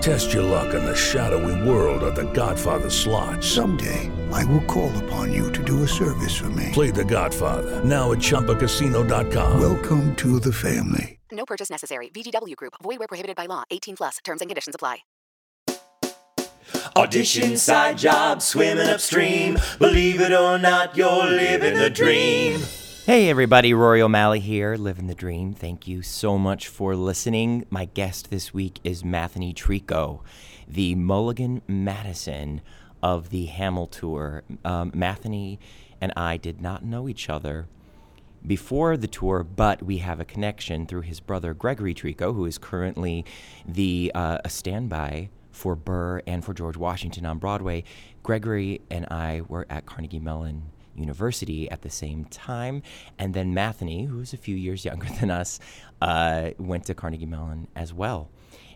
Test your luck in the shadowy world of The Godfather slot. Someday, I will call upon you to do a service for me. Play The Godfather now at ChumbaCasino.com. Welcome to the family. No purchase necessary. VGW Group. Void where prohibited by law. 18 plus. Terms and conditions apply. Audition side job swimming upstream. Believe it or not, you're living the dream. Hey everybody, Rory O'Malley here, living the dream. Thank you so much for listening. My guest this week is Mathenee Treco, the Mulligan Madison of the Hamel Tour. Um, Mathenee and I did not know each other before the tour, but we have a connection through his brother Gregory Treco, who is currently the uh, a standby for Burr and for George Washington on Broadway. Gregory and I were at Carnegie Mellon University at the same time, and then Mathenee, who's a few years younger than us, uh, went to Carnegie Mellon as well.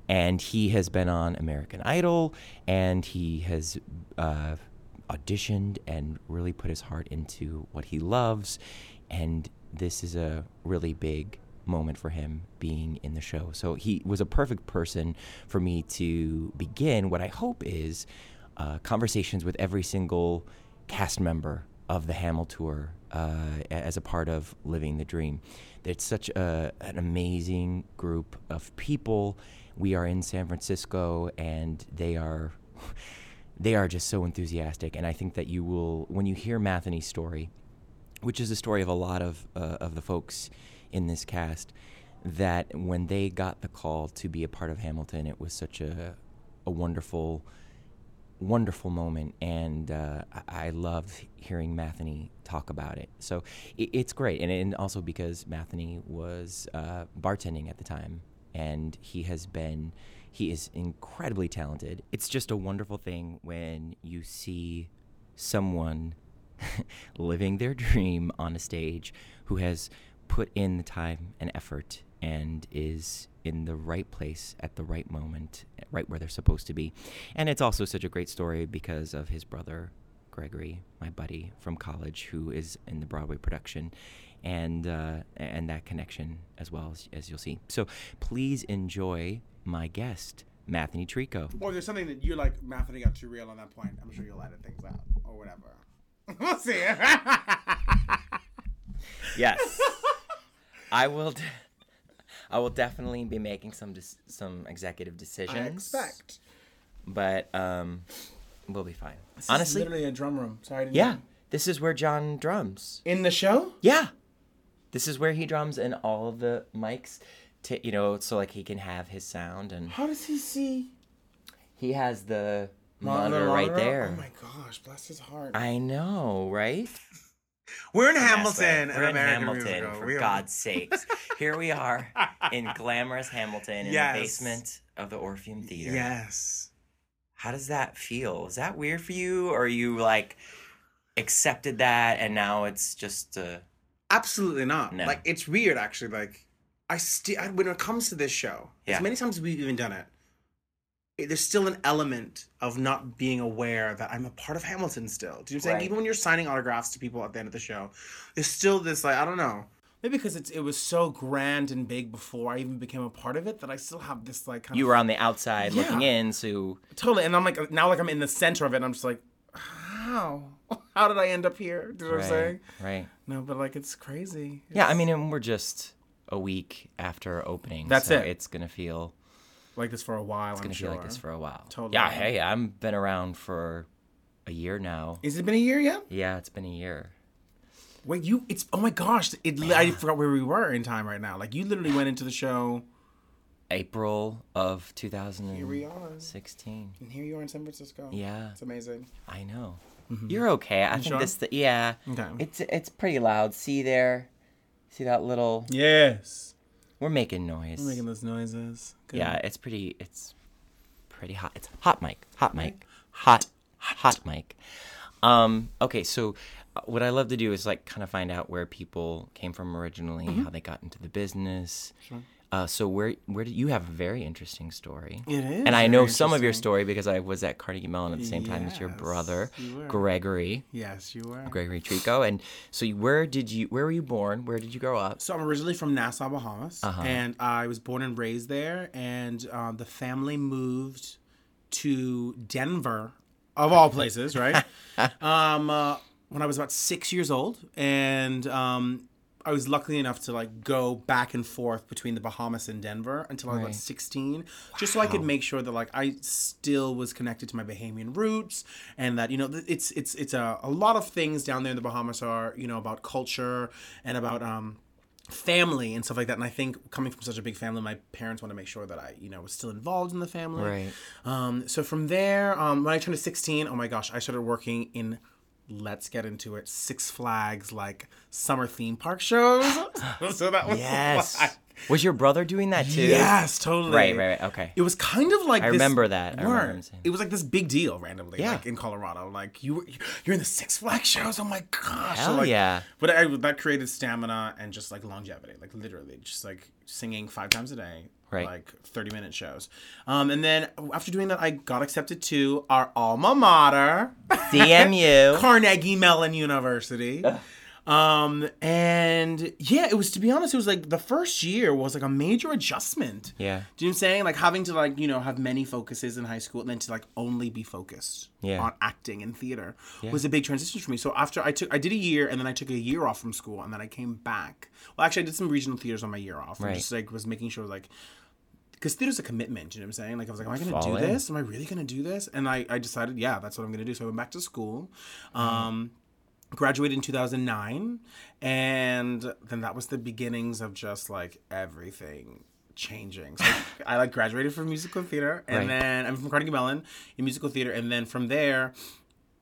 And he has been on American Idol, and he has uh, auditioned and really put his heart into what he loves. And this is a really big moment for him being in the show. So he was a perfect person for me to begin what I hope is uh, conversations with every single cast member of the Hamel Tour uh, as a part of Living the Dream. It's such a, an amazing group of people. We are in San Francisco, and they are they are just so enthusiastic. And I think that you will, when you hear Mathenee's story, which is the story of a lot of uh, of the folks in this cast, that when they got the call to be a part of Hamilton, it was such a a wonderful wonderful moment, and uh, I, I love hearing Mathenee talk about it. So it, it's great, and, and also because Mathenee was uh, bartending at the time, and he has been, he is incredibly talented. It's just a wonderful thing when you see someone living their dream on a stage who has put in the time and effort and is in the right place at the right moment, right where they're supposed to be. And it's also such a great story because of his brother, Gregory, my buddy from college, who is in the Broadway production, and uh, and that connection as well as, as you'll see. So please enjoy my guest, Mathenee Treco. Or there's something that you're like, Mathenee got too real on that point. I'm sure you'll edit things out or whatever. we'll see. Yes, I will. D- I will definitely be making some dis- some executive decisions. I expect. but um, we'll be fine. This is Honestly, literally a drum room. Sorry. Yeah, know. this is where John drums. In the show? Yeah, this is where he drums and all of the mics, to, you know, so like he can have his sound and How does he see? he has the Monitor, monitor right there. Oh my gosh, bless his heart. I know, right? We're in Hamilton, We're in American Hamilton, for We God's sakes. Here we are in glamorous Hamilton in Yes. the basement of the Orpheum Theater. Yes. How does that feel? Is that weird for you, or are you like accepted that and now it's just uh, Absolutely not. No. Like it's weird, actually. Like I still, when it comes to this show, Yeah. as many times as we've even done it, there's still an element of not being aware that I'm a part of Hamilton still. Do you know what I'm saying? Right. Even when you're signing autographs to people at the end of the show, there's still this like I don't know. Maybe because it's it was so grand and big before I even became a part of it that I still have this like kind of. you of were on the outside looking in, so totally, and I'm like now like I'm in the center of it. and I'm just like, how? How did I end up here? Do you know what I'm saying? right. No, but like it's crazy. Yeah, I mean, and we're just a week after opening. That's so it. It's gonna feel like this for a while. it's I'm gonna sure. feel like this for a while. Totally. Yeah, hey, I've been around for a year now. Is it been a year yet? Yeah, it's been a year. Wait, you? It's oh my gosh! It, I forgot where we were in time right now. Like you literally went into the show, April of we are. 2016. and here you are in San Francisco. Yeah. it's amazing. I know. Mm-hmm. You're okay. I think sure? this. Th- yeah. Okay. It's it's pretty loud. See there. See that little. Yes, We're making noise. we're making those noises. Good. Yeah, it's pretty. It's pretty hot. It's hot mic. Hot mic. Hot. Hot mic. Um. Okay. So, uh, what I love to do is like kind of find out where people came from originally, Mm-hmm. how they got into the business. Uh, so where where did you have a very interesting story? It is and I know some of your story because I was at Carnegie Mellon at the same time as your brother, you. Gregory. Yes, you were. Gregory Treco. And so, you- where did you? Where were you born? Where did you grow up? So I'm originally from Nassau, Bahamas, Uh-huh. and I was born and raised there. And um, the family moved to Denver, of all places, right? um, uh, when I was about six years old, and um, I was lucky enough to like go back and forth between the Bahamas and Denver until I was Right. about 16, just so I could make sure that like I still was connected to my Bahamian roots, and that you know it's it's it's a, a lot of things down there in the Bahamas are you know about culture and about um family and stuff like that. And I think coming from such a big family, my parents want to make sure that I, you know, was still involved in the family. Right. Um, so from there, um, when I turned 16, oh my gosh, I started working in, let's get into it, Six Flags, like summer theme park shows. so that was Yes. like- Was your brother doing that too? Yes, totally. Right, right, right. Okay. It was kind of like I this- remember that. I remember him saying- It was like this big deal randomly, Yeah. like in Colorado. Like you, were- you're in the Six Flags shows. Oh my gosh! Hell like, yeah. But I, that created stamina and just like longevity, like literally, just like singing five times a day, Right. Like thirty minute shows. Um, and then after doing that, I got accepted to our alma mater, CMU. Carnegie Mellon University. Um, and yeah, it was to be honest, it was like the first year was like a major adjustment. Yeah. Do you know what I'm saying? Like having to like, you know, have many focuses in high school and then to like only be focused Yeah. on acting and theater was a big transition for me. So after I took I did a year and then I took a year off from school and then I came back. Well actually I did some regional theaters on my year off. And Right. just like was making sure like because theater's a commitment, you know what I'm saying? Like I was like, am I gonna Fall do in. this? Am I really gonna do this? And I, I decided, yeah, that's what I'm gonna do. So I went back to school. Um graduated in 2009 and then that was the beginnings of just like everything changing so i like graduated from musical theater and Right. then i'm from carnegie mellon in musical theater and then from there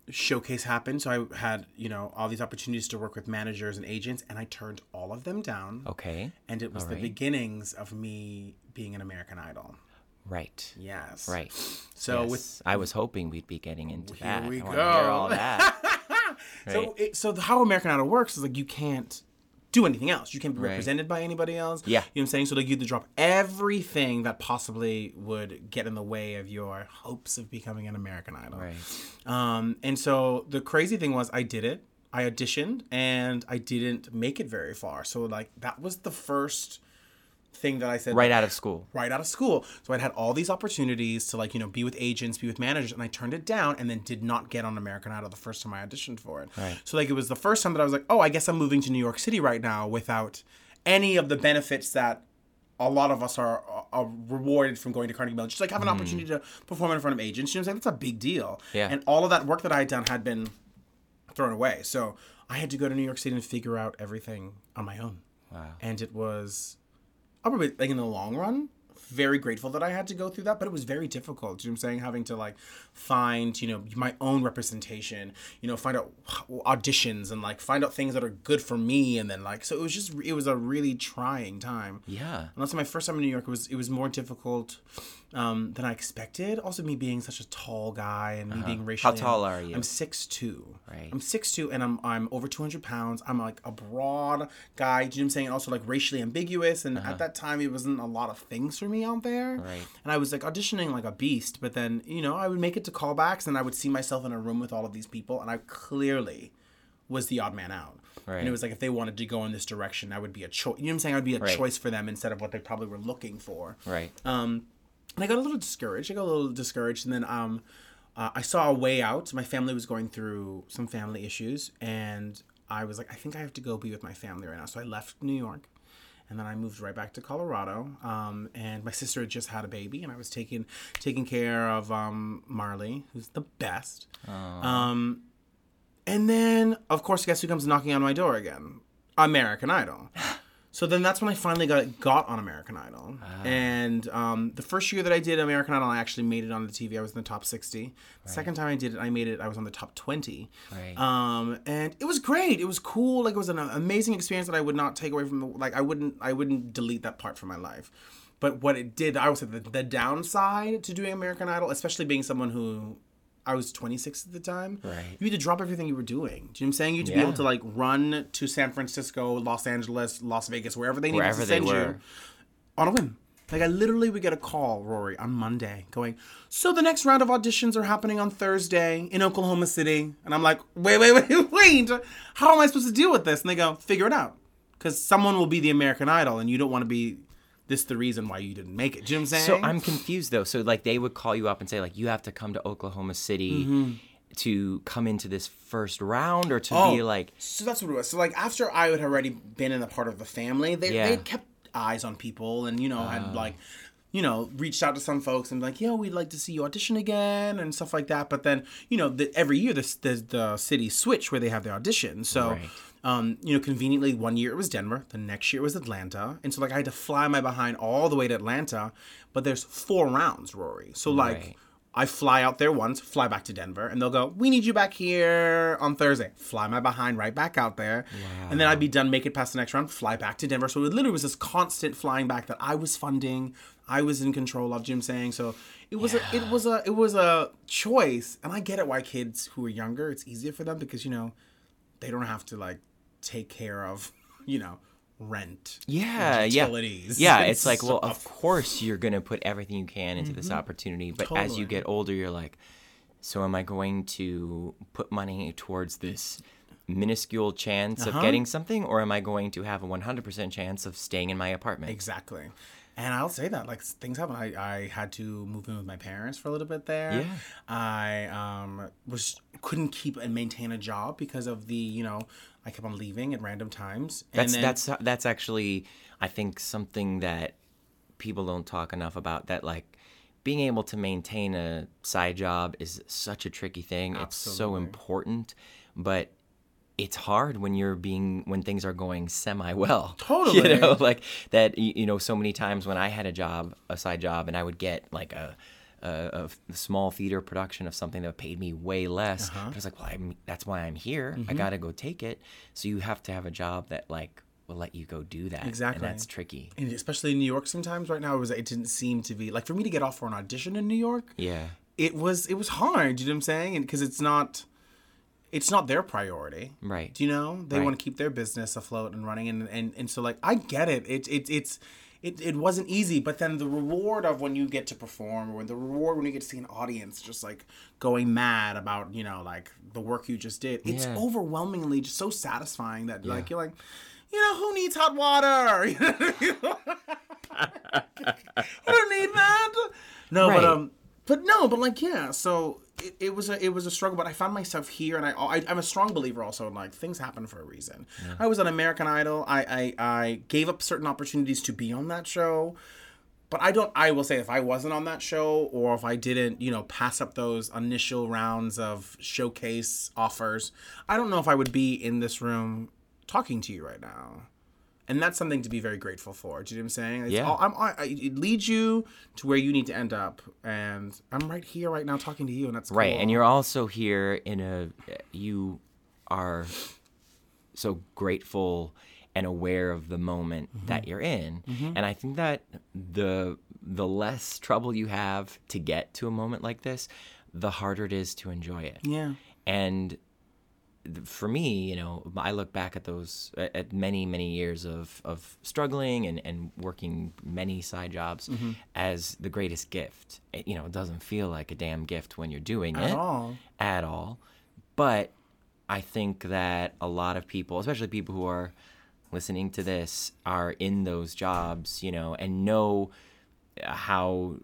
showcase happened so i had you know all these opportunities to work with managers and agents and i turned all of them down Okay. and it was the beginnings of me being an american idol Right. yes Right. so Yes. with I was hoping we'd be getting into Here that. we I go. all that. So, it, so the, how American Idol works is like you can't do anything else. You can't be Right. represented by anybody else. Yeah. you know what I'm saying. So like you have to drop everything that possibly would get in the way of your hopes of becoming an American Idol. Right. Um, and so the crazy thing was, I did it. I auditioned, and I didn't make it very far. So like that was the first thing that I said. Right out of school. right out of school. So I'd had all these opportunities to like, you know, be with agents, be with managers, and I turned it down and then did not get on American Idol the first time I auditioned for it. Right. So like it was the first time that I was like, oh, I guess I'm moving to New York City right now without any of the benefits that a lot of us are, are rewarded from going to Carnegie Mellon. Just like have an hmm. opportunity to perform in front of agents. You know what I'm saying? That's a big deal. Yeah. And all of that work that I had done had been thrown away. So I had to go to New York City and figure out everything on my own. Wow. And it was, I'll probably like in the long run, very grateful that I had to go through that, but it was very difficult. You know what I'm saying? Having to like find, you know, my own representation, you know, find out auditions and like find out things that are good for me. And then like, so it was just, it was a really trying time. Yeah. And that's my first time in New York. It was it was more difficult um, than I expected. Also, me being such a tall guy and me being racially. Uh-huh. tall are you? I'm six two. Right. I'm six two, and I'm I'm over two hundred pounds. I'm like a broad guy. Do you know what I'm saying? And also like racially ambiguous. And at that time, it wasn't a lot of things for me out there. Uh-huh. Right. And I was like auditioning like a beast. But then you know I would make it to callbacks, and I would see myself in a room with all of these people, and I clearly was the odd man out. Right. And it was like if they wanted to go in this direction, I would be a choice. You know what I'm saying? I'd be a Right. choice for them instead of what they probably were looking for. Right. Um, and I got a little discouraged. I got a little discouraged, and then um, uh, I saw a way out. My family was going through some family issues, and I was like, I think I have to go be with my family right now. So I left New York, and then I moved right back to Colorado. Um, and my sister had just had a baby, and I was taking taking care of um, Marley, who's the best. Um, And then, of course, guess who comes knocking on my door again? American Idol. So then that's when I finally got got on American Idol. Ah. And um, the first year that I did American Idol, I actually made it on the TV. I was in the top 60. The second time I did it, I made it, I was on the top 20. Right. Um, and it was great. It was cool. Like it was an amazing experience that I would not take away from the, like, I wouldn't, I wouldn't delete that part from my life. But what it did, I would say the, the downside to doing American Idol, especially being someone who I was 26 at the time. Right. You had to drop everything you were doing. Do you know what I'm saying? You had to be able to like run to San Francisco, Los Angeles, Las Vegas, wherever they needed Wherever to they send were. you on a whim. Like I literally would get a call, Rory, on Monday, going, "So the next round of auditions are happening on Thursday in Oklahoma City," and I'm like, "Wait, wait, wait, wait! How am I supposed to deal with this?" And they go, "Figure it out, because someone will be the American Idol, and you don't want to be this the reason why you didn't make it." Do you know what I'm saying? So I'm confused though. So like they would call you up and say like you have to come to Oklahoma City Mm-hmm. to come into this first round or to Oh. be like So that's what it was. So like after I had already been in a part of the family, they Yeah. they kept eyes on people and you know had like you know reached out to some folks and like yo we'd like to see you audition again and stuff like that. But then you know the, every year the, the the cities switch where they have their audition. So. Right. Um, you know, conveniently, one year it was Denver, the next year it was Atlanta, and so like I had to fly my behind all the way to Atlanta. But there's four rounds, Rory. So like, Right. I fly out there once, fly back to Denver, and they'll go, "We need you back here on Thursday." Fly my behind right back out there, and then I'd be done, make it past the next round, fly back to Denver. So it literally was this constant flying back that I was funding, I was in control of. Jim saying so. It was a, it was a, it was a choice, and I get it why kids who are younger, it's easier for them because you know, they don't have to like take care of, you know, rent. yeah, and yeah, yeah. It's like, well, of course you're gonna put everything you can into this opportunity, but as you Mm-hmm. Get older, you're like, so am I going to put money towards this? minuscule chance Uh-huh. of getting something or am i going to have a 100% chance of staying in my apartment Exactly. And I'll say that, like, things happen. I, I had to move in with my parents for a little bit there. Yeah. I um, was couldn't keep and maintain a job because of the, you know, I kept on leaving at random times. And That's then- that's that's actually I think something that people don't talk enough about that like being able to maintain a side job is such a tricky thing. It's so important, but it's hard when you're being when things are going semi well. Totally. You know, like that you know so many times when I had a job, a side job and I would get like a a, a f- small theater production of something that paid me way less. Uh-huh. But it's like, well, I'm, that's why I'm here. Mm-hmm. I got to go take it. So you have to have a job that like will let you go do that. Exactly. And that's tricky. and especially in New York sometimes right now it was it didn't seem to be like for me to get off for an audition in New York Yeah. it was it was hard you know what I'm saying and because it's not it's not their priority Right. do you know they Right. want to keep their business afloat and running and and, and so like I get it it, it it's it, it wasn't easy but then the reward of when you get to perform or the reward when you get to see an audience just like going mad about you know like the work you just did it's Yeah. overwhelmingly just so satisfying that like you're like you know who needs hot water I don't need that. No, Right. but um, but no, but like yeah. So it, it was a it was a struggle, but I found myself here, and I, I I'm a strong believer also in like things happen for a reason. I was on American Idol. I, I I gave up certain opportunities to be on that show. But I don't. I will say, if I wasn't on that show, or if I didn't, you know, pass up those initial rounds of showcase offers, I don't know if I would be in this room talking to you right now and that's something to be very grateful for. Do you know what I'm saying? It's Yeah. all- I'm, I, it leads you to where you need to end up, and I'm right here, right now, talking to you, and that's Right. cool. And you're also here in a you are so grateful and aware of the moment Mm-hmm. that you're in. And I think that the the less trouble you have to get to a moment like this, the harder it is to enjoy it. yeah, And for me, you know, I look back at those at many many years of of struggling and and working many side jobs Mm-hmm. as the greatest gift. It, you know, it doesn't feel like a damn gift when you're doing At it all. at all. But I think that a lot of people, especially people who are listening to this, are in those jobs, you know, and know how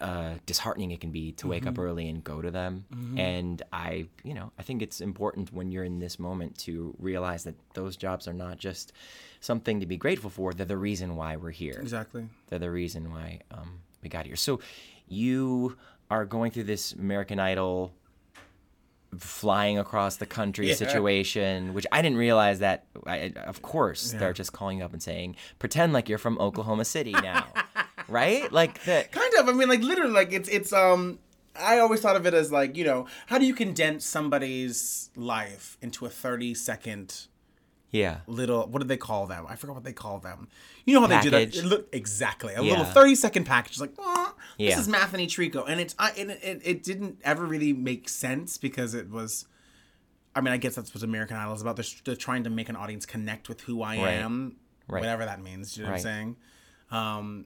uh, disheartening it can be to wake up early and go to them. And I, you know, I think it's important when you're in this moment to realize that those jobs are not just something to be grateful for; they're the reason why we're here. exactly. They're the reason why um, we got here. So you are going through this American Idol flying across the country Yeah. situation, which I didn't realize that. I, of course, they're just calling you up and saying, "Pretend like you're from Oklahoma City now." Right? Like that. kind of i mean like literally like it's it's um i always thought of it as like you know how do you condense somebody's life into a 30 second Yeah. little what do they call them i forgot what they call them you know how they do that look- exactly a Yeah. little 30 second package It's like oh, this Yeah. is Mathenee Treco and it's I, and it, it didn't ever really make sense because it was i mean i guess that's what american idol is about they're, they're trying to make an audience connect with who i Right. am Right. whatever that means you know what i'm saying um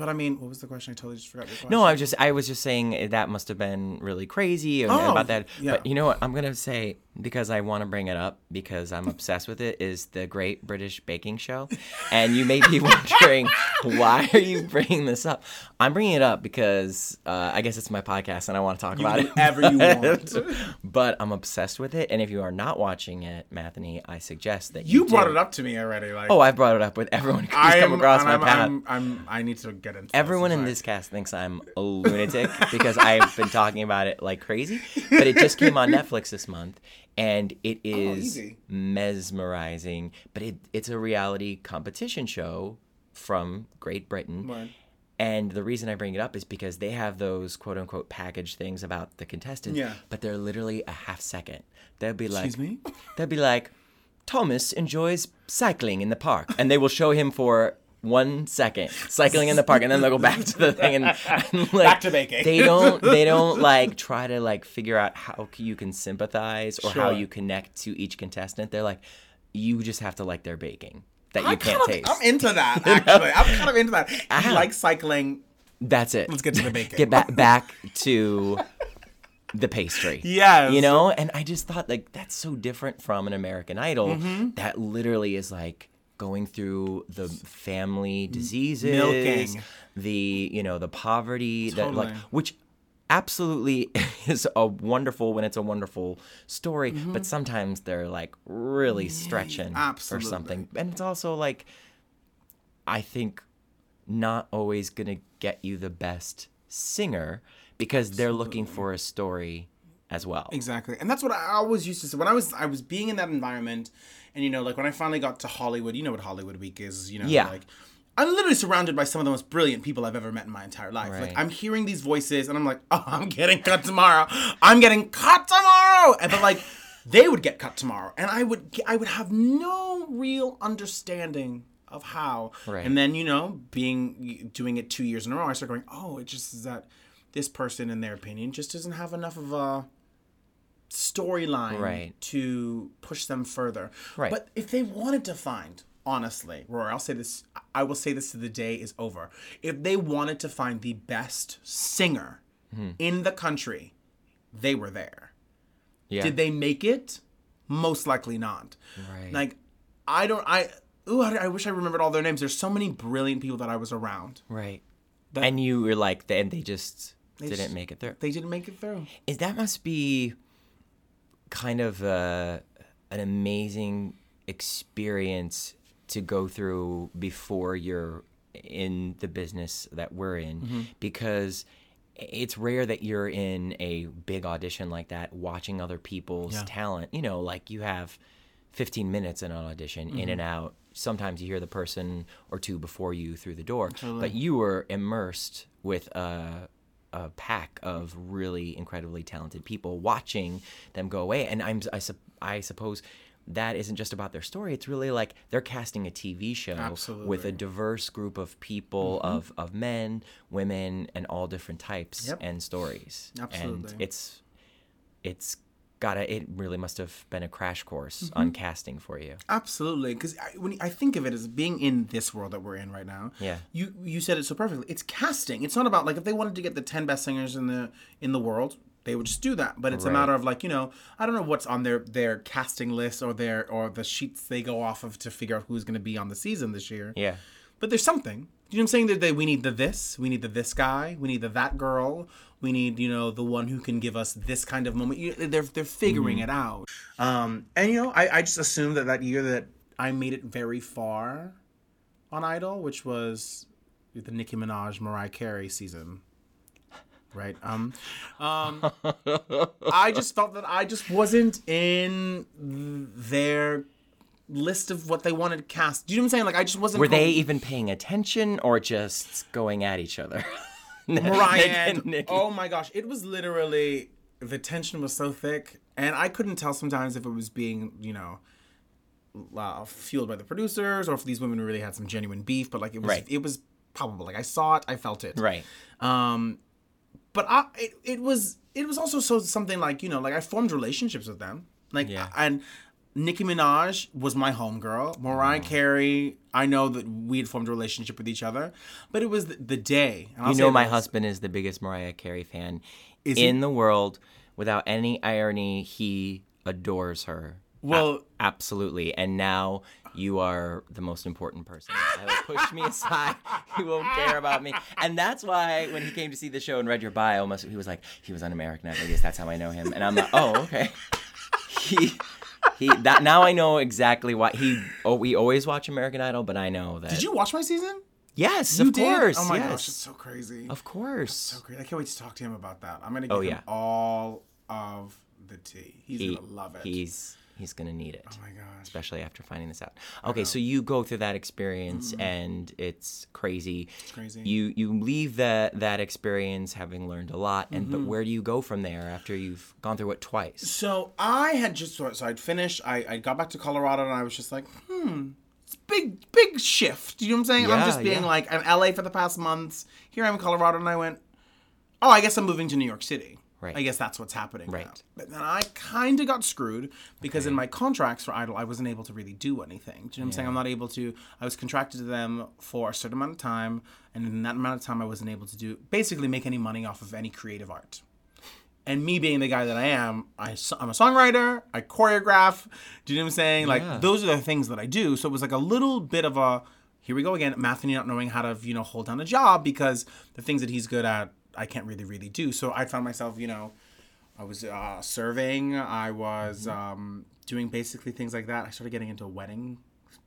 but i mean what was the question i totally just forgot your question No, I was just I was just saying that must have been really crazy and, Oh, about that. yeah. But you know what? I'm gonna say because I want to bring it up because I'm obsessed with it. Is the Great British Baking Show, and you may be wondering why are you bringing this up? I'm bringing it up because uh, I guess it's my podcast and I want to talk about it. whatever you want. but I'm obsessed with it, and if you are not watching it, Mathenee, I suggest that you you, brought do. it up to me already like Oh, I brought it up with everyone who's I come across my I'm, path. I'm, I'm, I need to get into. Everyone in this cast thinks I'm a lunatic because I've been talking about it like crazy. But it just came on Netflix this month, and it oh, is easy. mesmerizing. But it, it's a reality competition show from Great Britain. Word. And the reason I bring it up is because they have those quote unquote package things about the contestants, Yeah. but they're literally a half second. They'll be like, Excuse me? they'll be like, Thomas enjoys cycling in the park, and they will show him for one second cycling in the park, and then they'll go back to the thing and, and, like, Back to baking. They don't, they don't like try to like figure out how you can sympathize or how you connect to each contestant. They're like, you just have to like their baking that you I'm can't kind of, taste. I'm into that actually. I'm kind of into that. He Ah. likes cycling. That's it. Let's get to the baking. Get back back to the pastry. Yes. You know, and I just thought like that's so different from an American Idol Mm-hmm. that literally is like going through the family diseases, milking. the you know the poverty that like which absolutely is a wonderful when it's a wonderful story, Mm-hmm. but sometimes they're like really stretching absolutely. or something, and it's also like I think not always gonna get you the best singer because they're looking for a story as well. Exactly, and that's what I always used to say when I was I was being in that environment, and you know, like when I finally got to Hollywood, you know what Hollywood Week is, you know, Yeah. like. I'm literally surrounded by some of the most brilliant people I've ever met in my entire life. Right. Like I'm hearing these voices, and I'm like, "Oh, I'm getting cut tomorrow. I'm getting cut tomorrow." And but like, they would get cut tomorrow, and I would I would have no real understanding of how. Right. And then you know, being doing it two years in a row, I start going, "Oh, it just is that this person, in their opinion, just doesn't have enough of a." storyline Right. to push them further. Right. But if they wanted to find, honestly, Rory, I'll say this, I will say this to the day is over. If they wanted to find the best singer Hmm. in the country, they were there. Yeah. Did they make it? Most likely not. Right. Like, I don't, I, ooh, I, I wish I remembered all their names. There's so many brilliant people that I was around. Right. That- and you were like, and they just didn't just- make it through. They didn't make it through. Is that must be kind of uh, an amazing experience to go through before you're in the business that we're in. Mm-hmm. because it's rare that you're in a big audition like that watching other people's talent. You know like you have 15 minutes in an audition in Mm-hmm. and out. Sometimes you hear the person or two before you through the door. But you were immersed with a a pack of really incredibly talented people watching them go away. And I'm I, sup- I suppose that isn't just about their story. It's really like they're casting a TV show with a diverse group of people mm-hmm. of of men, women, and all different types Yep. and stories. Absolutely. And it's it's gotta it really must have been a crash course Mm-hmm. on casting for you. Absolutely, because when I think of it as being in this world that we're in right now, Yeah. you you said it so perfectly. It's casting. It's not about like if they wanted to get the ten best singers in the in the world, they would just do that. But it's a matter of like you know I don't know what's on their their casting list or their or the sheets they go off of to figure out who's going to be on the season this year. Yeah. But there's something. You know what I'm saying? That they, we need the this, we need the this guy, we need the that girl, we need you know the one who can give us this kind of moment. You, they're they're figuring Mm-hmm. it out. Um, and you know, I, I just assumed that that year that I made it very far on Idol, which was the Nicki Minaj Mariah Carey season. right? Um, um, I just felt that I just wasn't in their list of what they wanted to cast. Do you know what I'm saying? Like I just wasn't. Were they even paying attention or just going at each other? Mariah? Nick and- and Nikki. oh my gosh, it was literally the tension was so thick, and I couldn't tell sometimes if it was being, you know. Uh, fueled by the producers, or if these women really had some genuine beef, but like it was, Right. it was palpable. Like I saw it, I felt it. Right. Um, but I, it, it was it was also so something like you know like I formed relationships with them like Yeah. and Nicki Minaj was my homegirl. Mariah. Carey, I know that we had formed a relationship with each other, but it was the, the day. You know, my this. husband is the biggest Mariah Carey fan Is he? in the world. Without any irony, he adores her. Well- A- absolutely. And now you are the most important person. He'll push me aside. He won't care about me. And that's why when he came to see the show and read your bio, must he was like, he was on American Idol. Yes, that's how I know him. And I'm like, oh, okay. He. He that now I know exactly why he oh we always watch American Idol, but I know that Did you watch my season? Yes, You of did? course. Oh my yes. gosh, it's so crazy. Of course. so great. I can't wait to talk to him about that. I'm gonna oh, give Oh, him yeah. all of the tea. He's he, gonna love it. He's he's gonna need it. oh my gosh. Especially after finding this out. Okay, so you go through that experience and it's crazy. It's Mm-hmm. crazy. You you leave that that experience having learned a lot, and Mm-hmm. but where do you go from there after you've gone through it twice? So I had just so I'd finished. I, I got back to Colorado and I was just like, hmm, it's big big shift. You know what I'm saying? Yeah, I'm just being yeah. like, I'm LA for the past months. Here I'm in Colorado, and I went, oh, I guess I'm moving to New York City. Right. I guess that's what's happening. Right. now. But then I kind of got screwed because in my contracts for Idol, I wasn't able to really do anything. Do you know what I'm saying? I'm not able to. I was contracted to them for a certain amount of time, and in that amount of time, I wasn't able to do basically make any money off of any creative art. And me being the guy that I am, I, am a songwriter, I choreograph. Do you know what I'm saying? Like, Yeah. those are the things that I do. So it was like a little bit of a, here we go again, Matthew not knowing how to, you know, hold down a job because the things that he's good at, I can't really, really do. So I found myself, you know, I was uh, serving, I was Mm-hmm. um, doing basically things like that. I started getting into wedding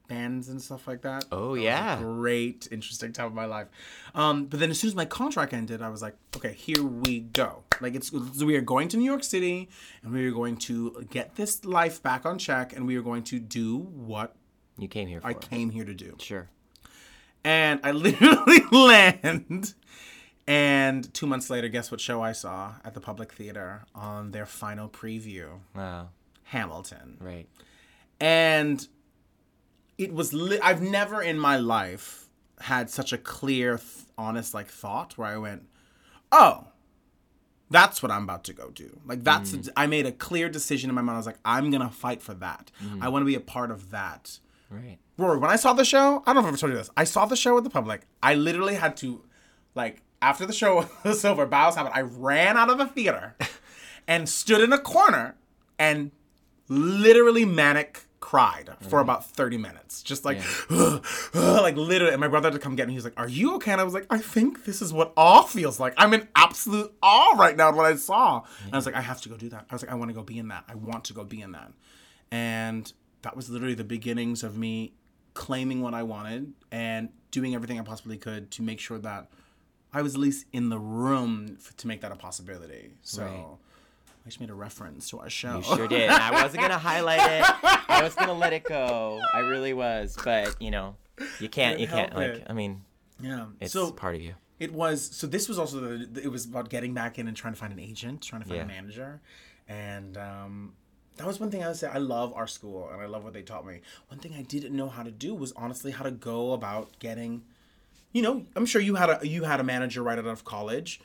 bands and stuff like that. Oh, That yeah. great, interesting time of my life. Um, but then as soon as my contract ended, I was like, okay, here we go. Like it's so we are going to New York City, and we are going to get this life back on check, and we are going to do what You came here for. I came here to do. Sure. And I literally land. And two months later, guess what show I saw at the Public Theater on their final preview? Wow. Hamilton. Right. and it was li- i've never in my life had such a clear th- honest like thought where i went oh that's what i'm about to go do like that's mm. i made a clear decision in my mind i was like i'm gonna fight for that mm. i want to be a part of that Right. Rory, when I saw the show, I don't know if I've told you this. I saw the show with the public. I literally had to, like, after the show was over, bows happened. I ran out of the theater and stood in a corner and literally manic cried for mm-hmm. about 30 minutes. Just like, like literally. And my brother had to come get me. He was like, Are you okay? And I was like, I think this is what awe feels like. I'm in absolute awe right now at what I saw. And I was like, I have to go do that. I was like, I want to go be in that. I want to go be in that. And that was literally the beginnings of me claiming what I wanted and doing everything I possibly could to make sure that I was at least in the room f- to make that a possibility. So Right. I just made a reference to our show. You sure did. I wasn't gonna highlight it. I was gonna let it go. I really was, but you know, you can't. You can't. Like, it. I mean, yeah. it's so part of you. It was so. This was also the, it was about getting back in and trying to find an agent, trying to find a manager, and um, that was one thing I would say. I love our school and I love what they taught me. One thing I didn't know how to do was honestly how to go about getting. You know, I'm sure you had a you had a manager right out of college.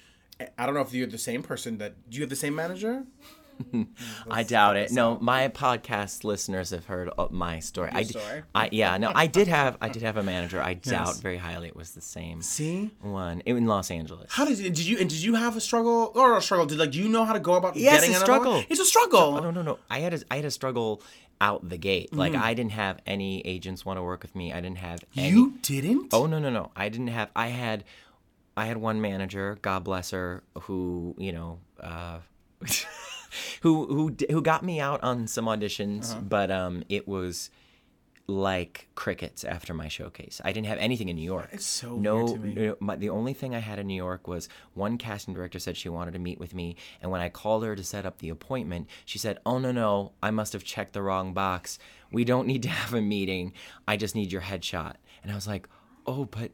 I don't know if you're the same person that. Do you have the same manager? I doubt it. No, my podcast listeners have heard my story. I, d- story? I yeah, no, I did have I did have a manager. I doubt very highly it was the same See, one in Los Angeles. how did you, did you and did you have a struggle or a struggle? Did like do you know how to go about Yes, getting a another one? struggle. It's a struggle. Oh, no, no, no. I had a, I had a struggle out the gate. Like Mm-hmm. I didn't have any agents want to work with me. I didn't have any. You didn't? Oh no, no, no. I didn't have. I had, I had one manager. God bless her. Who you know. Uh, who who who got me out on some auditions, Uh-huh. but um, it was like crickets after my showcase. I didn't have anything in New York. It's so no, weird to me. no my, the only thing I had in New York was one casting director said she wanted to meet with me, and when I called her to set up the appointment, she said, "Oh no, no, I must have checked the wrong box. We don't need to have a meeting. I just need your headshot." And I was like, "Oh, but."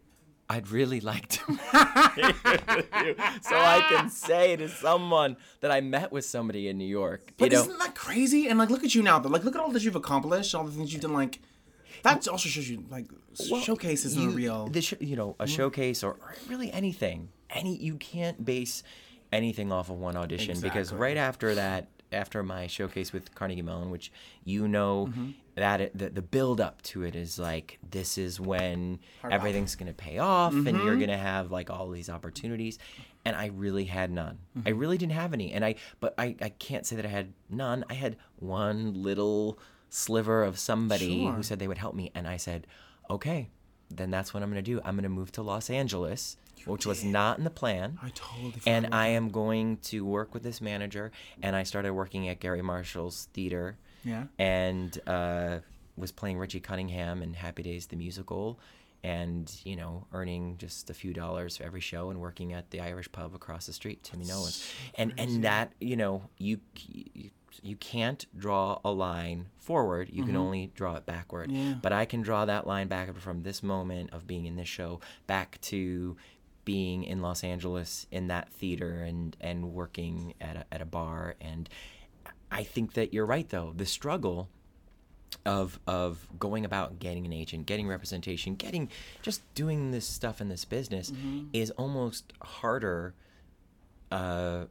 I'd really like to meet you so I can say to someone that I met with somebody in New York. But you know, isn't that crazy? And like, look at you now. Though. Like, look at all that you've accomplished, all the things you've done. Like, that also shows you like showcase isn't a you- real. the sh- you know a mm-hmm. showcase or, or really anything any you can't base anything off of one audition because right after that after my showcase with Carnegie Mellon which you know Mm-hmm. that it, the, the build up to it is like this is when everything's going to pay off and Mm-hmm. you're going to have like all these opportunities and I really had none. I Mm-hmm. really didn't have any and I but I I can't say that I had none. I had one little sliver of somebody Sure. who said they would help me and I said, "Okay, then that's what I'm going to do. I'm going to move to Los Angeles, which was not in the plan. I totally. and I am going to work with this manager. And I started working at Garry Marshall's theater. Yeah. And uh, was playing Richie Cunningham in Happy Days the musical, and you know earning just a few dollars for every show, and working at the Irish pub across the street, Timmy Nolan's. And and that you know you. you you can't draw a line forward. You can only draw it backward. Yeah. But I can draw that line back from this moment of being in this show back to being in Los Angeles in that theater and and working at a, at a bar. And I think that you're right though. The struggle of of going about getting an agent getting representation getting just doing this stuff in this business is almost harder uh,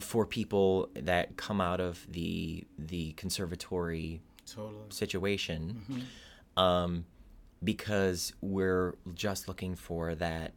for people that come out of the the conservatory totally. situation um, because we're just looking for that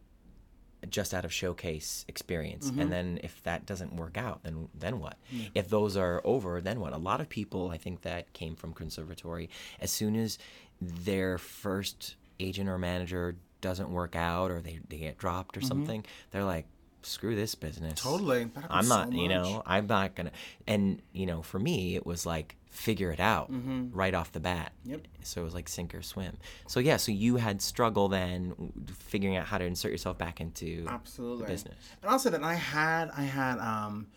just out of showcase experience. And mm-hmm. then if that doesn't work out then then what? If those are over then what? A lot of people i think that came from conservatory as soon as their first agent or manager doesn't work out or they, they get dropped or mm-hmm. something they're like screw this business Totally. I'm not so you know i'm not gonna and you know for me it was like figure it out right off the bat Yep. so it was like sink or swim so yeah so you had struggle then figuring out how to insert yourself back into Absolutely. the business And also that I had I had um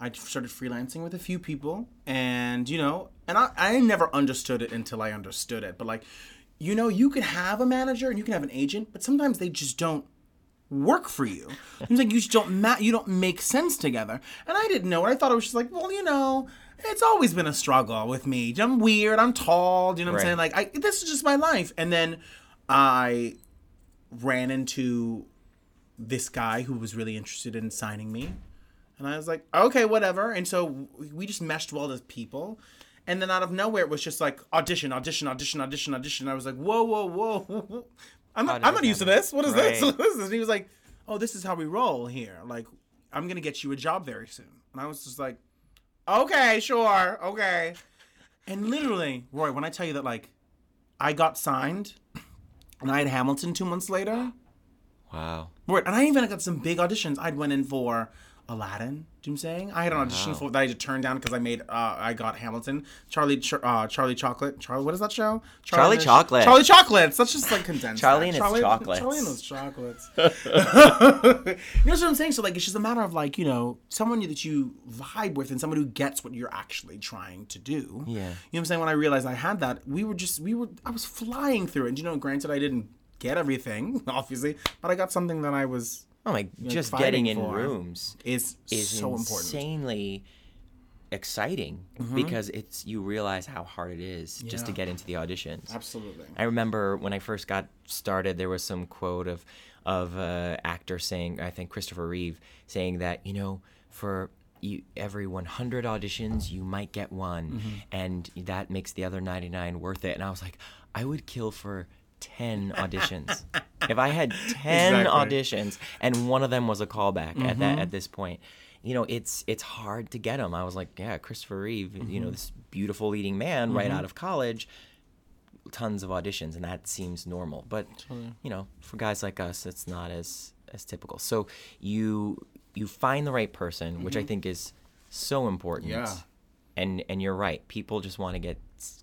I started freelancing with a few people and you know and I, I never understood it until I understood it. But like, you know, you can have a manager and you can have an agent, but sometimes they just don't work for you. It's like you just don't ma- you don't make sense together. And I didn't know it. I thought it was just like, well, you know, it's always been a struggle with me. I'm weird. I'm tall. You know what I'm saying? Like, I this is just my life. And then I ran into this guy who was really interested in signing me. And I was like, okay, whatever. And so we just meshed well as people. And then out of nowhere, it was just like audition, audition, audition, audition, audition. I was like, whoa, whoa, whoa. I'm not, I'm not used to this. What is this? Right. What is this? And he was like, oh, this is how we roll here. Like, I'm going to get you a job very soon. And I was just like, okay, sure, okay. And literally, Roy, when I tell you that, like, I got signed and I had Hamilton two months later. wow Roy, And I even got some big auditions. I'd went in for Aladdin. Do you know what I'm saying? I had an audition for that I had to turn down because I made uh, I got Hamilton. Charlie Ch- uh, Charlie Chocolate. Charlie what is that show? Charlie and his- Chocolate. Charlie Chocolates. That's just like condensed. Charlie that. and his chocolates. Charlie and those chocolates. you know what I'm saying? So like it's just a matter of like, you know, someone that you vibe with and someone who gets what you're actually trying to do. Yeah. You know what I'm saying? When I realized I had that, we were just we were I was flying through it. And you know, granted I didn't get everything, obviously, but I got something that I was oh my just getting in rooms is, is so important. Mm-hmm. insanely exciting because it's you realize how hard it is just to get into the auditions Absolutely. I remember when I first got started, there was some quote of of uh, actor saying, I think Christopher Reeve saying that you know for you, every 100 auditions you might get one, Mm-hmm. and that makes the other 99 worth it. And I was like, I would kill for 10 auditions if I had 10 Exactly. auditions and one of them was a callback at that mm-hmm. at this point. You know, it's it's hard to get them. I was like, yeah, Christopher Reeve, you know, mm-hmm. this beautiful leading man right mm-hmm. out of college. Tons of auditions and that seems normal. But you know for guys like us it's not as as typical. So you you find the right person which i think is so important. Yeah. and and you're right. People just want to get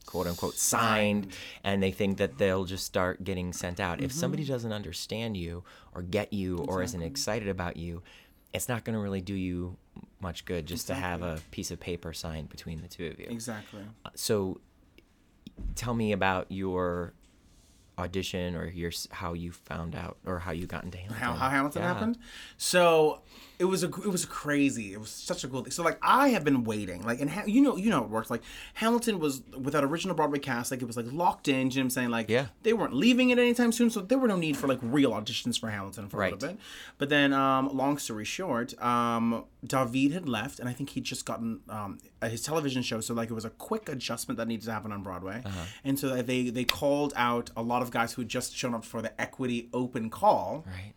quote unquote signed, and they think that they'll just start getting sent out. If somebody Mm-hmm. doesn't understand you or get you or isn't excited about you, it's not going to really do you much good just to have a piece of paper signed between the two of you. Exactly. So, tell me about your audition or your how you found out or how you got into Hamilton. how, how Hamilton Yeah. happened. So it was a it was crazy. It was such a cool thing. So like I have been waiting, like and ha- you know you know it works. Like Hamilton was with that original Broadway cast, like it was like locked in. You know what I'm saying like Yeah. they weren't leaving it anytime soon, so there were no need for like real auditions for Hamilton for a little bit. But then, um, long story short, um, David had left, and I think he'd just gotten um, his television show. So like it was a quick adjustment that needed to happen on Broadway, Uh-huh. and so they they called out a lot of guys who had just shown up for the Equity Open Call. Right.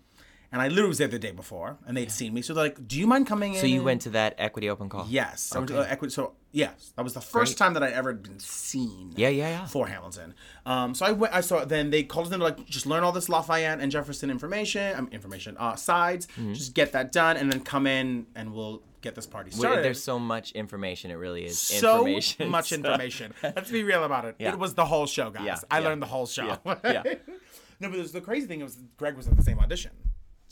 And I literally was there the day before, and they'd seen me. So they're like, "Do you mind coming in?" So you and-" went to that equity open call? Yes, I went to, uh, equity. So yes, that was the first Great. time that I ever had been seen. Yeah, yeah, yeah. For Hamilton, um, so I went. I saw. Then they called them to like just learn all this Lafayette and Jefferson information. Um, information uh, sides. Mm-hmm. Just get that done, and then come in, and we'll get this party Wait, started. There's so much information. It really is so information. much So- information. Let's be real about it. Yeah. It was the whole show, guys. Yeah, I yeah. learned the whole show. Yeah, yeah. no, but the crazy thing was Greg was at the same audition.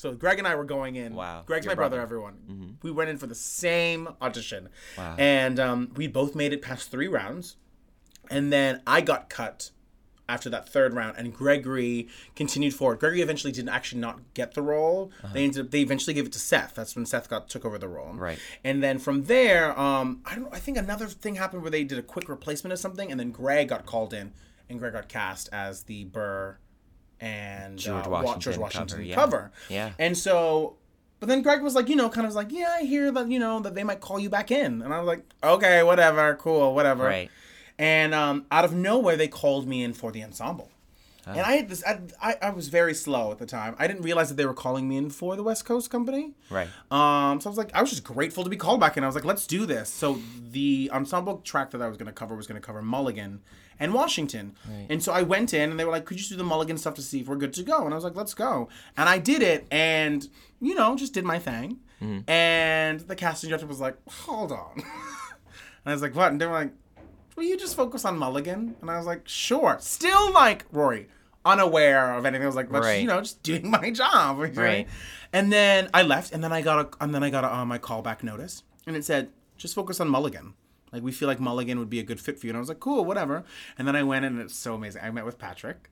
So Greg and I were going in. Wow. Greg's Your my brother, brother. Mm-hmm. everyone. We went in for the same audition. Wow. And um, we both made it past three rounds. And then I got cut after that third round, and Gregory continued forward. Gregory eventually didn't actually not get the role. They ended up, they eventually gave it to Seth. That's when Seth got took over the role. Right. And then from there, um, I don't. know, I think another thing happened where they did a quick replacement of something, and then Greg got called in, and Greg got cast as the Burr and George uh, Washington George cover, Washington yeah. cover. Yeah. And so, but then Greg was like, you know, kind of like, yeah, I hear that, you know, that they might call you back in, and I was like, okay, whatever, cool, whatever. Right. And um, out of nowhere, they called me in for the ensemble. Ah. And I had this. I, I, I was very slow at the time. I didn't realize that they were calling me in for the West Coast Company. Right. Um, so I was like, I was just grateful to be called back, and I was like, let's do this. So the ensemble track that I was going to cover was going to cover Mulligan and Washington, Right. and so I went in, and they were like, could you just do the Mulligan stuff to see if we're good to go? And I was like, let's go, and I did it, and you know, just did my thing, and the casting director was like, hold on, and I was like, what? And they were like, will you just focus on Mulligan? And I was like, sure. Still like Rory, unaware of anything. I was like, let's, Right. you know, just doing my job. Right. Right. And then I left, and then I got a, and then I got a, uh, my callback notice, and it said, just focus on Mulligan. Like we feel like Mulligan would be a good fit for you. And I was like, cool, whatever. And then I went, in, and it's so amazing. I met with Patrick,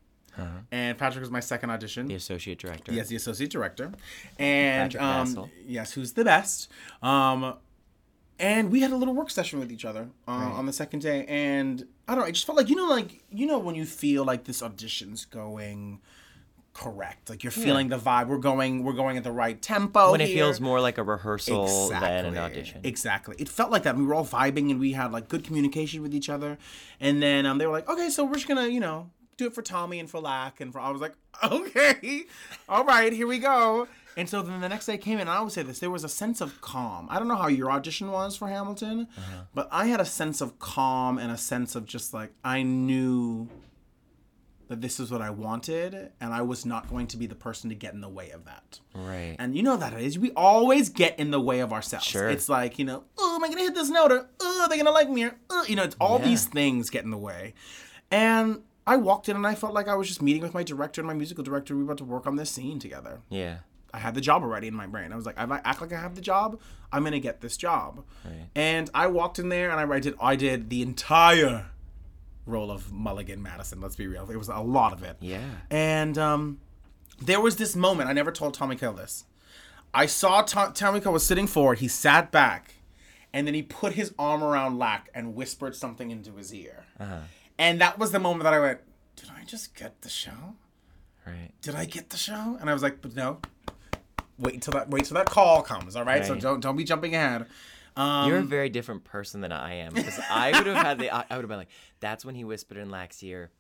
and Patrick was my second audition. Uh-huh. The associate director. Yes, the associate director, and um, yes, who's the best. Um, and we had a little work session with each other uh, on the second day, and I don't know. I just felt like you know, like you know, when you feel like this audition's going correct, like you're feeling the vibe. We're going, we're going at the right tempo. When it feels more like a rehearsal than an audition. Exactly. It felt like that. We were all vibing and we had like good communication with each other. And then um, they were like, okay, so we're just gonna, you know, do it for Tommy and for Lac and for. I was like, okay, all right, here we go. And so then the next day came in, and I would say this: there was a sense of calm. I don't know how your audition was for Hamilton, uh-huh. but I had a sense of calm and a sense of just like I knew that this is what I wanted, and I was not going to be the person to get in the way of that. Right. And you know that it is. We always get in the way of ourselves. Sure. It's like, you know, oh, am I going to hit this note? Or, oh, are they going to like me? Or, oh, you know, it's all Yeah. these things get in the way. And I walked in and I felt like I was just meeting with my director and my musical director. We were about to work on this scene together. yeah. I had the job already in my brain. I was like, if I act like I have the job, I'm gonna get this job. And I walked in there and I, I did I did the entire role of Mulligan Madison. Let's be real, it was a lot of it. Yeah. And um, there was this moment. I never told Tommy Kail this. I saw Tom, Tommy Kail was sitting forward. He sat back, and then he put his arm around Lac and whispered something into his ear. And that was the moment that I went, "Did I just get the show? Right. Did I get the show?" And I was like, "But no. Wait until that. Wait till that call comes. All right. So don't don't be jumping ahead." Um, You're a very different person than I am because I would have had the I, would have been like, that's when he whispered in Lac's ear,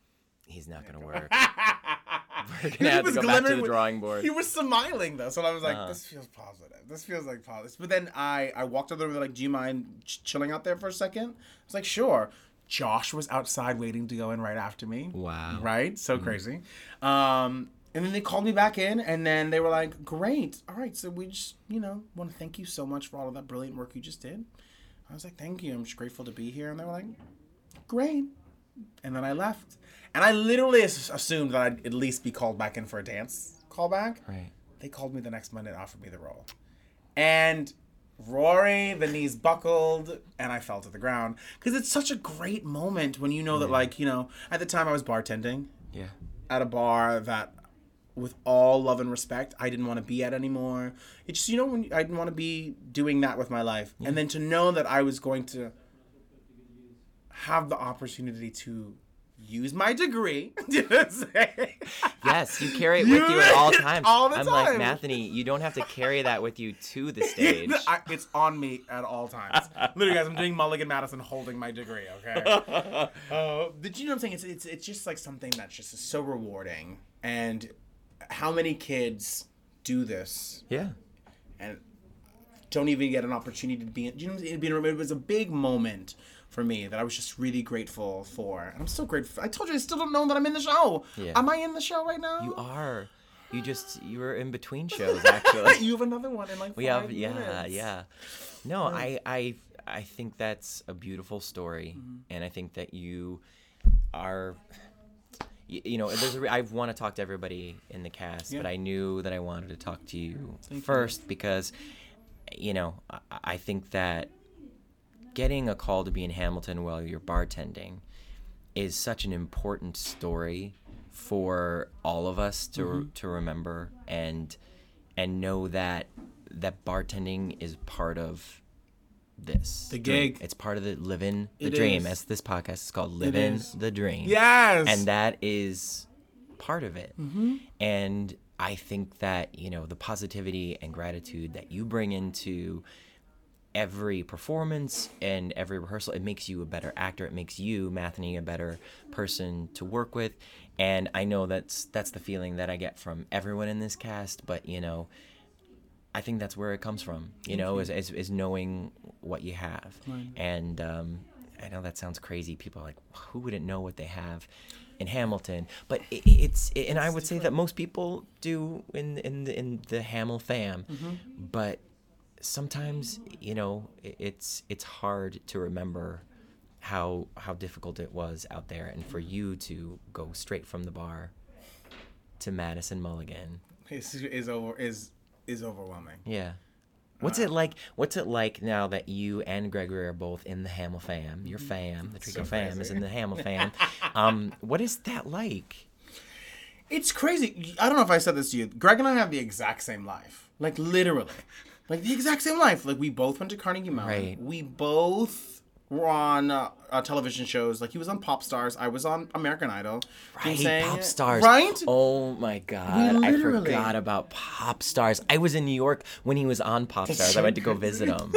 he's not gonna work. We're gonna He have to was go back to the drawing board. He was smiling though, so I was like, Uh-huh. "This feels positive. This feels like positive." But then I I walked over there like, "Do you mind ch- chilling out there for a second? I was like, "Sure." Josh was outside waiting to go in right after me. Wow. Right? So crazy. Um, and then they called me back in, and then they were like, "Great, all right. So we just, you know, want to thank you so much for all of that brilliant work you just did." I was like, "Thank you. I'm just grateful to be here." And they were like, "Great." and then I left. And I literally assumed that I'd at least be called back in for a dance callback. Right. They called me the next Monday and offered me the role. And Rory, the knees buckled, and I fell to the ground. Because it's such a great moment when you know that, like, you know, at the time I was bartending Yeah. at a bar that, with all love and respect, I didn't want to be at anymore. It's just, you know, when I didn't want to be doing that with my life. And then to know that I was going to have the opportunity to use my degree. you know what I'm saying? Yes, you carry it with you at all times. All the I'm like. Mathenee, you don't have to carry that with you to the stage. I, it's on me at all times. Literally, guys, I'm doing Mulligan Madison holding my degree. Okay. uh, but you know what I'm saying? It's it's it's just like something that's just so rewarding. And how many kids do this yeah. and don't even get an opportunity to be? in- You know, what I'm saying? Being- it was a big moment for me that I was just really grateful for. And I'm still grateful. I told you I still don't know that I'm in the show. Yeah. Am I in the show right now? You are. You just you were in between shows actually. you have another one in like we have yeah minutes. yeah. No, I I I think that's a beautiful story, Mm-hmm. and I think that you are. You, you know, there's a re- I want to talk to everybody in the cast, but I knew that I wanted to talk to you first because, you know, I, I think that getting a call to be in Hamilton while you're bartending is such an important story for all of us to Mm-hmm. to remember and and know that that bartending is part of this The dream. gig. It's part of the living the It dream. is. As this podcast is called, living is. the dream. Yes. and that is part of it. Mm-hmm. And I think that you know the positivity and gratitude that you bring into every performance and every rehearsal it makes you a better actor it makes you Mathenee a better person to work with and i know that's that's the feeling that i get from everyone in this cast but you know i think that's where it comes from you know is, is, is knowing what you have. And um, i know that sounds crazy. People are like who wouldn't know what they have in Hamilton, but it, it's and I would say that most people do in in the, in the Hamill fam, but sometimes you know i- it's it's hard to remember how how difficult it was out there. And for you to go straight from the bar to Madison Mulligan. is is over is is overwhelming. Yeah. What's it like? What's it like now that you and Gregory are both in the Hamill fam? Your fam, the Treco fam, is in the Hamill fam. Um, what is that like? It's crazy. I don't know if I said this to you. Greg and I have the exact same life. Like literally. Like the exact same life. Like we both went to Carnegie Mellon. Right. We both were on uh, uh, television shows. Like he was on Pop Stars. I was on American Idol. Right, saying? pop stars. Right? Oh my god, I forgot about pop stars. I was in New York when he was on pop stars. I went to go visit him.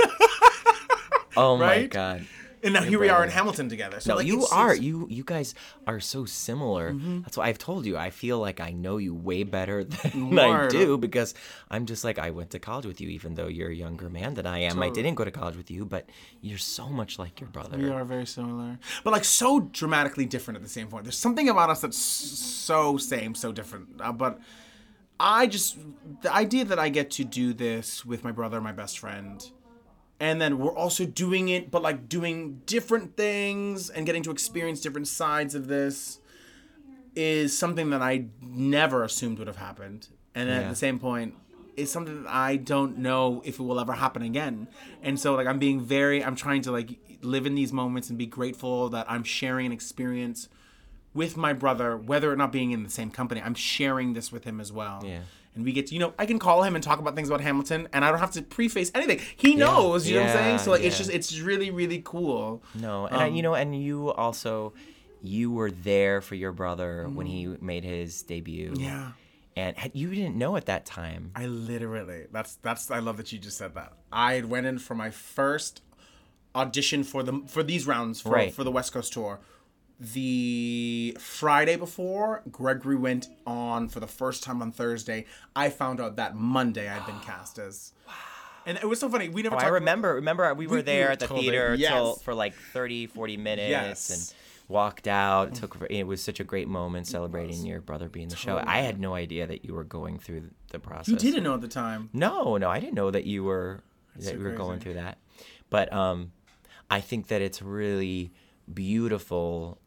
Oh my Right? god. And now here we are in Hamilton together. So No, like, you it's- are. it's- Mm-hmm. You you guys are so similar. That's why I've told you. I feel like I know you way better than I do because I'm just like I went to college with you, even though you're a younger man than I am. I didn't go to college with you, but you're so much like your brother. We are very similar, but like so dramatically different at the same point. There's something about us that's so same, so different. Uh, but I just the idea that I get to do this with my brother, my best friend, and then we're also doing it, but like doing different things and getting to experience different sides of this is something that I never assumed would have happened. And at Yeah. the same point, it's something that I don't know if it will ever happen again. And so like I'm being very I'm trying to like live in these moments and be grateful that I'm sharing an experience with my brother, whether or not being in the same company. I'm sharing this with him as well. Yeah. And we get to, you know, I can call him and talk about things about Hamilton and I don't have to preface anything. He knows, you know what I'm saying? So like it's just it's really, really cool. No, and I, Um, you know, and you also, you were there for your brother when he Mm-hmm. made his debut. Yeah. and had, you didn't know at that time. I literally that's that's I love that you just said that. I went in for my first audition for the for these rounds for Right. for the West Coast tour. The Friday before, Gregory went on for the first time on Thursday. I found out that Monday I'd been cast as. And it was so funny. We never. Oh, I remember. Remember, we were We- there we at the totally- theater till, for like 30, 40 minutes Yes. and walked out. It took. It was such a great moment celebrating your brother being the show. I had no idea that you were going through the process. You didn't know at the time. No, no, I didn't know that you were that so you were going through that. But um, I think that it's really beautiful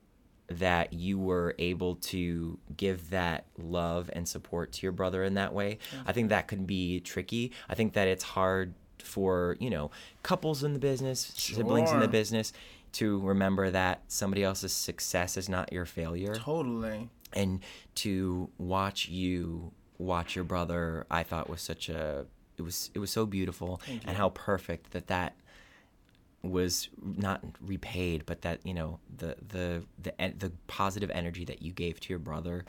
that you were able to give that love and support to your brother in that way. I think that could be tricky. I think that it's hard for, you know, couples in the business, siblings in the business to remember that somebody else's success is not your failure Totally. and to watch you watch your brother i thought was such a it was it was so beautiful and how perfect that that was not repaid but that you know the the the the positive energy that you gave to your brother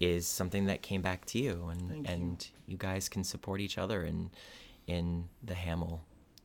is something that came back to you and and you guys can support each other in in the hamel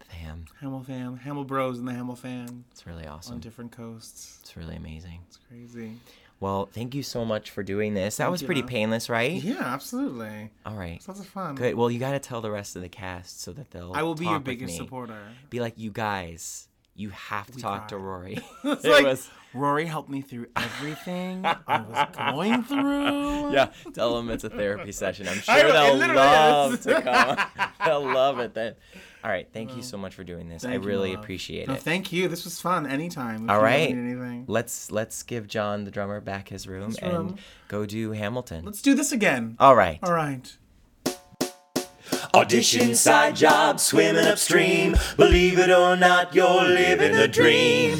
the ham Hamel fam, Hamel Bros, and the Hamel fan it's really awesome. On different coasts. it's really amazing. It's crazy. Well thank you so much for doing this that was pretty love. painless right Yeah, absolutely. all right of fun. Good. Well, you got to tell the rest of the cast so that they'll. I will be your biggest supporter. Be like, you guys, you have to talk to. Rory. It like was- Rory helped me through everything I was going through. yeah. Tell them it's a therapy session. I'm sure they'll love is. to come. they'll love it then. All right. Thank you so much for doing this. I Thank you, really appreciate No, it. thank you. This was fun. Anytime. if All you ever right. need anything. Let's let's give John the drummer back his room His and room. go do Hamilton. Let's do this again. All right. All right. Audition side job, swimming upstream. Believe it or not, you're living the dream.